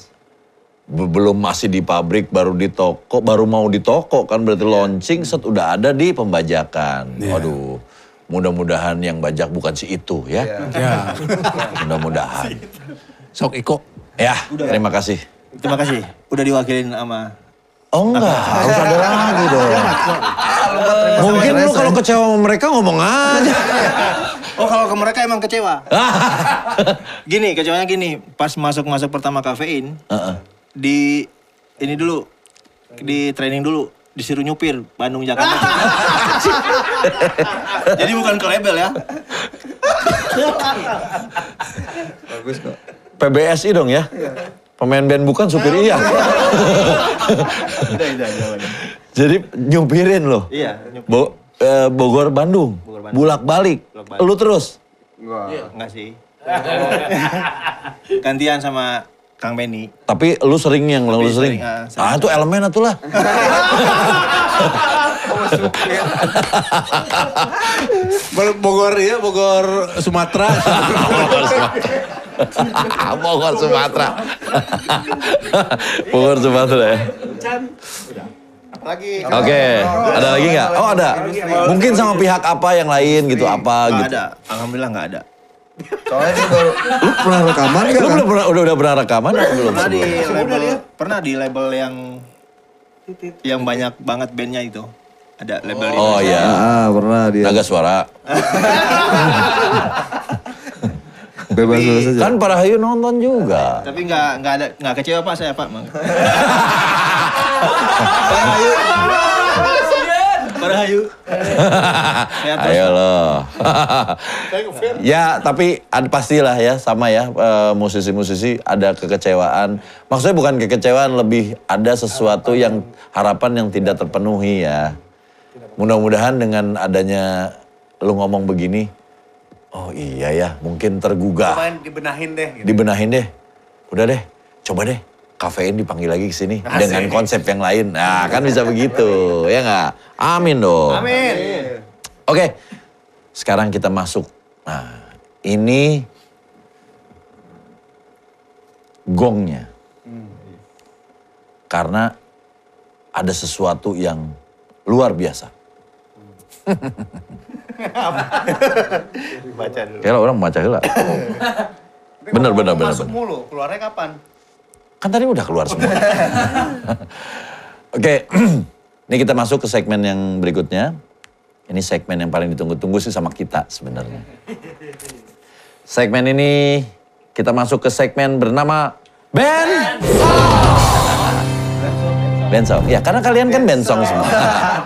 Belum masih di pabrik, baru di toko, baru mau di toko kan berarti launching set udah ada di pembajakan. Waduh, mudah-mudahan yang bajak bukan si itu ya. Ya, Mudah-mudahan. sok Iko. Ya, terima kasih. Terima kasih. Udah diwakilin sama Oh enggak, harus ada lagi dong. Mungkin lu kalau kecewa sama mereka ngomong aja. Oh kalau ke mereka emang kecewa. gini kecewanya gini, pas masuk-masuk pertama kafein, Heeh. Di ini dulu, di training dulu, disuruh nyupir Bandung Jakarta. Jadi bukan ke label ya. Bagus kok. PBSI dong ya. Pemain band bukan supir iya. Udah. Jadi nyupirin loh. Iya, nyupir. Bo- eh, Bogor Bandung. Bogor, Bandung. Bulak balik. Bolak-balik. Lu terus. Enggak sih. Gantian sama Kang Benny. Tapi lu sering yang lu sering. sering, ah, sering. Ah itu elemen atuh lah. Bogor ya, Bogor Sumatera. Bogor Sumatera. Bogor Sumatera. Bogor Sumatera ya. Lagi. Oke, ada lagi nggak? Oh ada. Mungkin sama pihak apa yang lain gitu apa gitu. ada. Alhamdulillah nggak ada. Soalnya baru, lu pernah rekaman gak Lu kan? udah pernah udah, udah pernah rekaman atau belum? Pernah di label, pernah di label yang yang banyak banget bandnya itu. Ada label di Oh iya. Ah, pernah dia. Naga suara. Bebas bebas aja. Kan para Hayu nonton juga. Tapi nggak nggak ada nggak kecewa pak saya pak. Mang. Para Hayu. Bos. Ayo loh. ya tapi ada pastilah ya sama ya eh, musisi-musisi ada kekecewaan. Maksudnya bukan kekecewaan lebih ada sesuatu yang harapan yang tidak terpenuhi ya. Mudah-mudahan dengan adanya lu ngomong begini, oh iya ya mungkin tergugah. Dibenahin deh. Gitu. dibenahin deh. Udah deh, coba deh kafein dipanggil lagi ke sini dengan konsep yang lain. Nah, kan bisa begitu, ya nggak? Amin dong. Amin. Oke, sekarang kita masuk. Nah, ini gongnya. Karena ada sesuatu yang luar biasa. Baca dulu. Kayaknya orang baca heula. Bener, bener, bener, Masuk bener. mulu, keluarnya kapan? Kan tadi udah keluar semua. Oke, ini kita masuk ke segmen yang berikutnya. Ini segmen yang paling ditunggu-tunggu sih sama kita sebenarnya. Segmen ini kita masuk ke segmen bernama Ben Band song. Ya, karena kalian kan band song semua.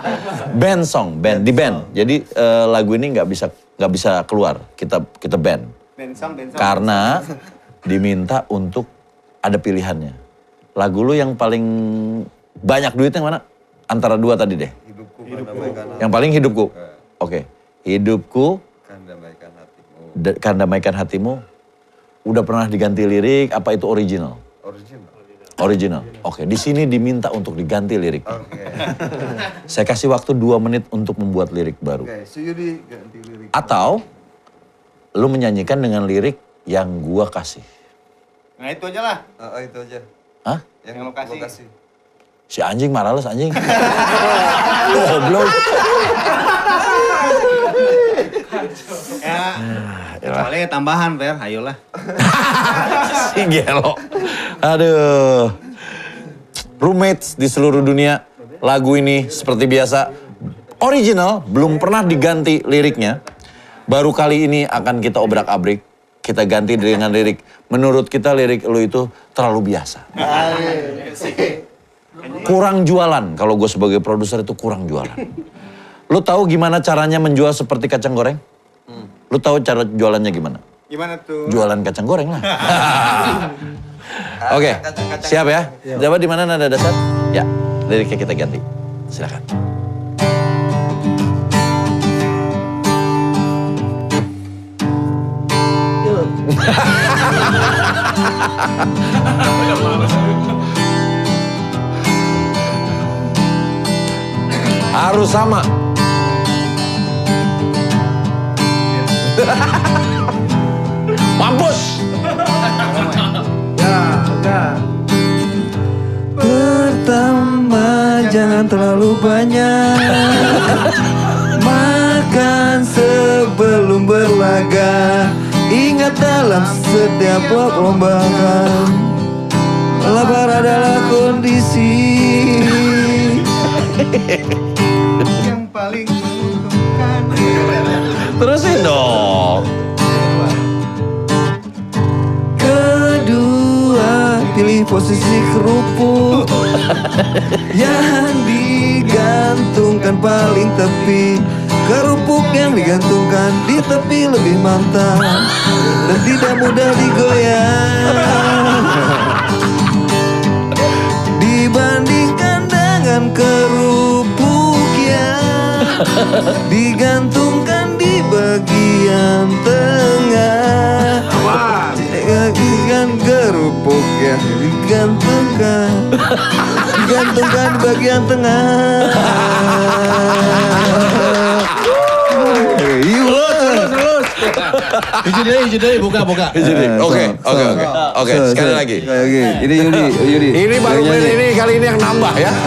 band song, band di band. Jadi eh, lagu ini nggak bisa nggak bisa keluar. Kita kita band. Bensang, bensang. Karena diminta untuk ada pilihannya. Lagu lu yang paling banyak duitnya yang mana? Antara dua tadi deh. Hidupku mendamaikan Yang paling hidupku. Oke. Hidupku akan damaikan hatimu. da- kan damaikan hatimu. Udah pernah diganti lirik apa itu original? Original. Original. Oke, di sini diminta untuk diganti lirik. Oke. Saya kasih waktu dua menit untuk membuat lirik baru. Oke, Suyudi ganti lirik. Atau lu menyanyikan dengan lirik yang gua kasih. Nah itu aja lah. Ah, ah, itu aja. Hah? Yang, Yang lokasi. lokasi. Si anjing marales anjing. Goblok. Ya, Ya soalnya tambahan, Per. Ayolah. si gelo. Aduh. Roommates di seluruh dunia. Lagu ini seperti biasa. Original, belum pernah diganti liriknya. Baru kali ini akan kita obrak-abrik. Kita ganti dengan lirik. Menurut kita lirik lu itu terlalu biasa. Kurang jualan. Kalau gue sebagai produser itu kurang jualan. Lu tahu gimana caranya menjual seperti kacang goreng? Lu tahu cara jualannya gimana? Gimana tuh? jualan kacang goreng lah. Oke, siap ya? Jawaban di mana nada dasar? Ya, liriknya kita ganti. Silakan. Harus sama. Mampus. Pertama jangan terlalu banyak Makan sebelum berlaga Ingat dalam setiap perlombaan Lapar adalah kondisi Yang paling menguntungkan. Terusin dong. Kedua pilih posisi kerupuk Yang digantungkan paling tepi Kerupuk yang digantungkan di tepi lebih mantap Dan tidak mudah digoyang. Dibandingkan dengan kerupuk yang Digantungkan di bagian tengah. Digantungkan kerupuk yang digantungkan Digantungkan di bagian tengah Terus terus, deh, izin deh, buka, buka. Izin deh. Eh, oke, oke, oke. Oke, sekali lagi. Oke, ini Yudi, Yudi. Ini baru ini kali ini yang nambah ya.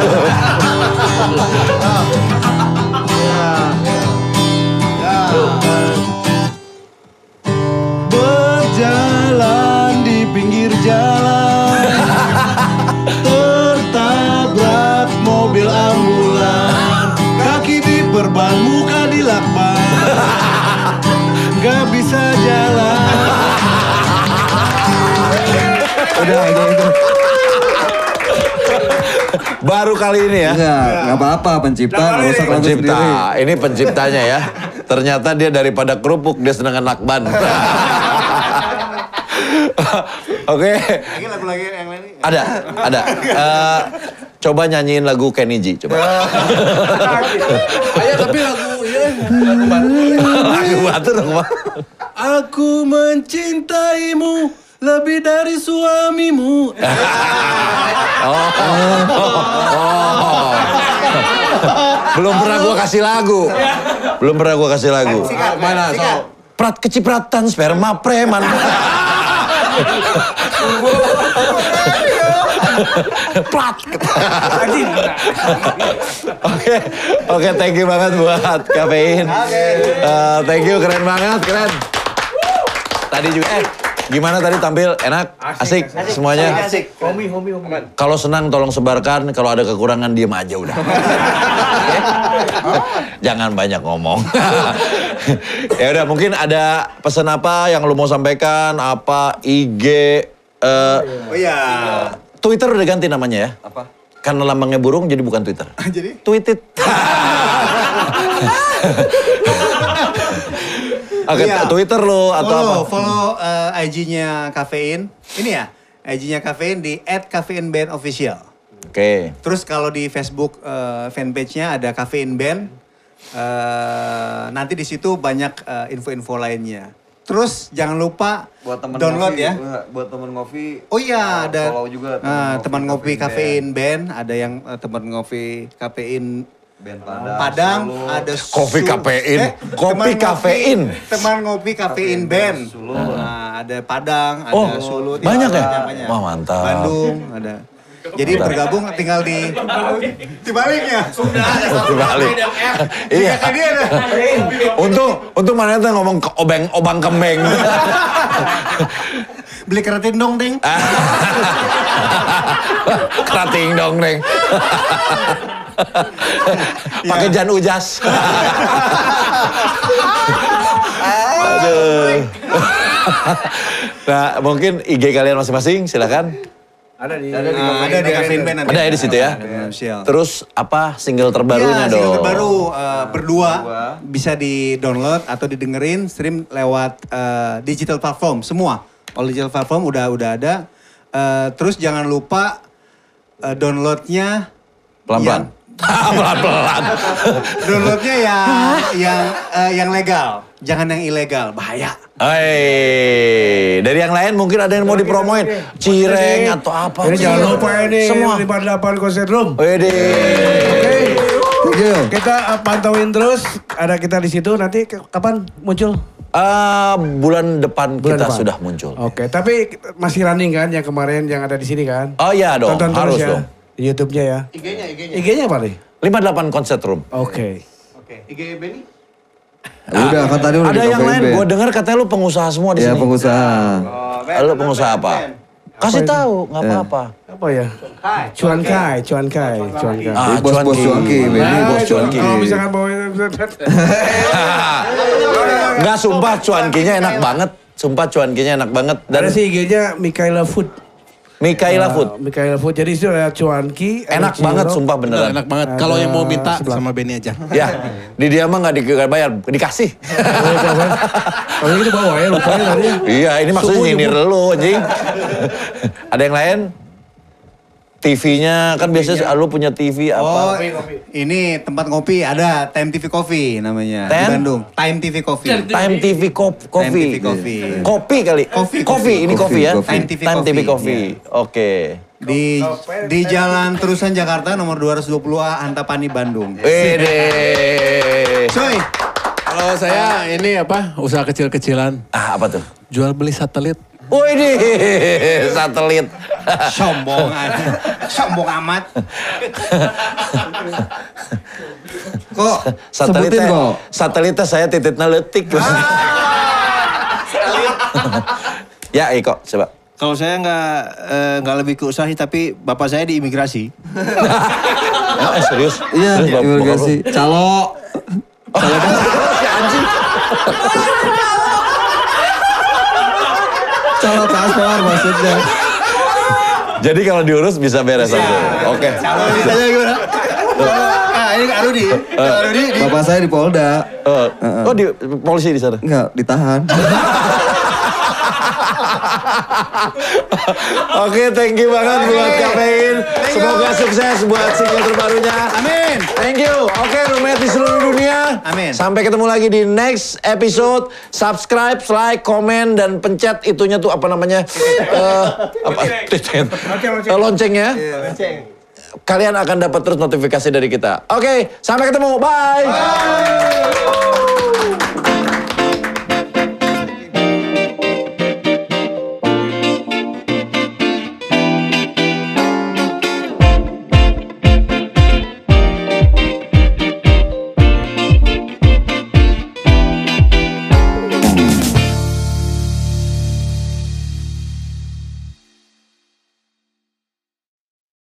Berjalan di pinggir jalan Tertabrak mobil ambulan Kaki di perban, muka di lakban Udah, udah, udah. Baru kali ini ya. Enggak, enggak apa-apa pencipta, nggak usah lagu Pencipta, sendiri. ini penciptanya ya. Ternyata dia daripada kerupuk, dia seneng lakban. Oke, Lagi lagu lagi yang lain. ada, ada. Eh, coba nyanyiin lagu Kenny G, coba. Ayo tapi lagu ya. lagu batu dong, Bang. Aku mencintaimu lebih dari suamimu. Oh. Belum pernah gua kasih lagu. Belum pernah gua kasih lagu. Mana? So, Prat kecipratan sperma preman. Prat. Oke, oke, thank you banget buat kafein. Eh, thank you, keren banget, keren. Tadi juga, eh, gimana tadi tampil? Enak, asik, semuanya. Asik. Homi, homi, homi. Kalau senang tolong sebarkan, kalau ada kekurangan diem aja udah. Oke? Jangan banyak ngomong. ya udah mungkin ada pesan apa yang lu mau sampaikan, apa IG eh, Oh iya. Twitter udah ganti namanya ya? Apa? Karena lambangnya burung jadi bukan Twitter. Jadi? Tweetit. Oke, Iya. Twitter lo atau follow, apa? Follow eh, IG-nya Kafein. Ini ya, IG-nya Kafein di @kafeinbandofficial. Oke. Terus kalau di Facebook eh, fanpage-nya ada Kafein Band. Eh, nanti di situ banyak eh, info-info lainnya. Terus jangan lupa Buat temen download ngopi, ya. Buat temen ngopi. Oh iya uh, ada follow juga ah, teman ngopi Kafein kafein band, ada yang eh, teman ngopi kafein Band Padang. Padang, Solo. ada Kopi Su- kafein. teman Kopi kafein. Teman ngopi kafein band. Solo. Nah, ada Padang, ada Oh, Solo, banyak ya? banyak. Wah, mantap. Bandung ada. Jadi bergabung tinggal di dibaliknya. Dibalik. Iya. dia ada. Untung, untung mana tuh ngomong ke obeng, obang kembeng. Beli keratin dong, Deng. Kerating dong, Neng. Pakai jan ujas. Aduh. nah, mungkin IG kalian masing-masing, silakan. Ada di... Ada di kafein band nanti. Ada ya di situ ya. Ada. Terus apa single terbarunya Iya, dong? single terbaru eh, berdua bisa di-download atau didengerin stream lewat eh, digital platform semua. All digital platform udah udah ada. Eh, terus jangan lupa eh, downloadnya Pelan-pelan. Pelan-pelan. downloadnya yang yang eh, yang legal, jangan yang ilegal, bahaya. Hei, dari yang lain mungkin ada yang mau dipromoin. Cireng atau apa. Ini jangan lupa ini Semua. 58 Concert Room. Wede. Oke. Thank you. Kita uh, pantauin terus. Ada kita di situ. Nanti kapan muncul? Ah, bulan depan Bulan kita depan. sudah muncul. Oke, tapi masih running kan yang kemarin yang ada di sini kan? Oh iya dong, Tonton harus terus ya. dong. YouTube-nya ya. IG-nya, IG-nya. IG-nya apa nih? 58 Concert Room. Oke. Oke, IG Benny. Udah, kan tadi udah Ada yang lain, gue dengar katanya lu pengusaha semua di Ya sini. pengusaha. Lu pengusaha apa? Kasih tahu, nggak apa-apa. Apa ya? Cuan Kai, Cuan Kai, Cuan Kai. Ah, Ini bos-bos cuanki. cuanki, Benny Nah, bos itu cuanki. Kalau misalkan bawa Nggak sumpah cuankinya enak banget. Sumpah cuankinya enak banget. Dan Ada sih IG-nya Mikaela Food. Mikaela Food. Uh, Mikaela Food. Jadi itu ada Cuanki. ada Enak banget sumpah bener, beneran. enak banget. Kalau yang mau minta sebelah. sama Benny aja. Ya, di dia mah nggak dibayar, dikasih. Oh itu bawa ya, lupa ya tadi. iya, ini maksudnya nyindir lu, anjing. Ada yang lain? TV-nya kan biasanya lu punya TV Oh, apa? ini tempat ngopi ada Time TV Coffee namanya di Tem? Bandung. Time TV Coffee. Time TV Kop- Coffee. TV Coffee. Kopi kali. Coffee, Kopi, ini kopi Coffee, ya. coffee. Time TV Time TV Coffee, Coffee. Oke. Di di Jalan Terusan Jakarta nomor 220A Antapani Bandung. Wede. Coy, Kalau saya ini apa usaha kecil-kecilan Ah, apa tuh? jual beli satelit. Wede, satelit. sombong aja. Sombong amat. Kok Satelitnya, Sebutin kok. satelitnya saya titipnya letik. ya, Iko, coba. Kalau saya nggak eh, nggak lebih ke usaha sih, tapi bapak saya di imigrasi. Oh, eh, serius? Iya, Bap- terima bokap lu? Kasih. Calo. Calo paspor maksudnya. Jadi kalau diurus bisa beres satu. Oke. Kalau ditanya gimana? Ah, ini Kak Rudi. Kak Rudi di Bapak saya di Polda. Eh, oh di polisi di sana. Enggak, ditahan. Oke, thank you banget buat Kafein. Semoga sukses buat single terbarunya. Amin. Thank you. Oke, roommate di seluruh dunia. Amin. Sampai ketemu lagi di next episode. Subscribe, like, komen, dan pencet itunya tuh apa namanya? Eh, apa? Titik. Eh, Loncengnya. Kalian akan dapat terus notifikasi dari kita. Oke, sampai ketemu. Bye.